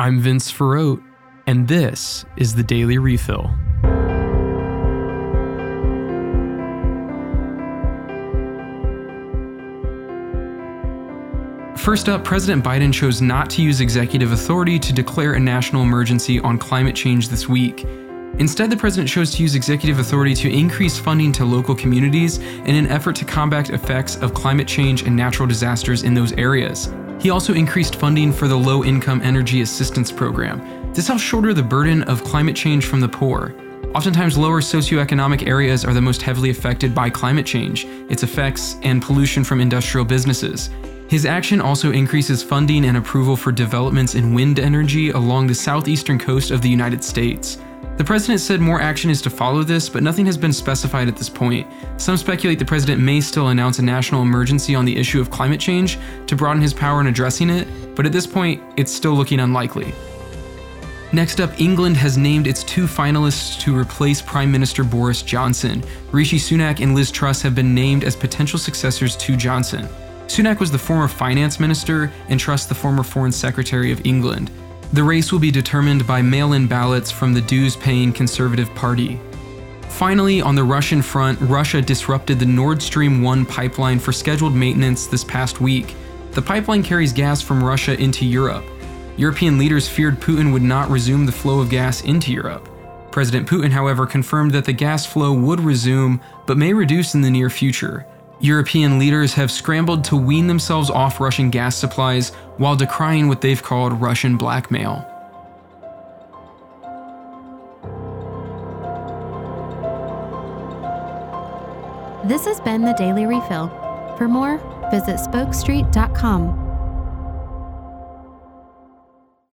I'm Vince Ferrote, and this is the Daily Refill. First up, President Biden chose not to use executive authority to declare a national emergency on climate change this week. Instead, the president chose to use executive authority to increase funding to local communities in an effort to combat effects of climate change and natural disasters in those areas. He also increased funding for the Low Income Energy Assistance Program. This helps shoulder the burden of climate change from the poor. Oftentimes, lower socioeconomic areas are the most heavily affected by climate change, its effects, and pollution from industrial businesses. His action also increases funding and approval for developments in wind energy along the southeastern coast of the United States. The president said more action is to follow this, but nothing has been specified at this point. Some speculate the president may still announce a national emergency on the issue of climate change to broaden his power in addressing it, but at this point, it's still looking unlikely. Next up, England has named its two finalists to replace Prime Minister Boris Johnson. Rishi Sunak and Liz Truss have been named as potential successors to Johnson. Sunak was the former finance minister and Truss the former foreign secretary of England. The race will be determined by mail in ballots from the dues paying Conservative Party. Finally, on the Russian front, Russia disrupted the Nord Stream 1 pipeline for scheduled maintenance this past week. The pipeline carries gas from Russia into Europe. European leaders feared Putin would not resume the flow of gas into Europe. President Putin, however, confirmed that the gas flow would resume, but may reduce in the near future. European leaders have scrambled to wean themselves off Russian gas supplies while decrying what they've called Russian blackmail. This has been the Daily Refill. For more, visit spokestreet.com.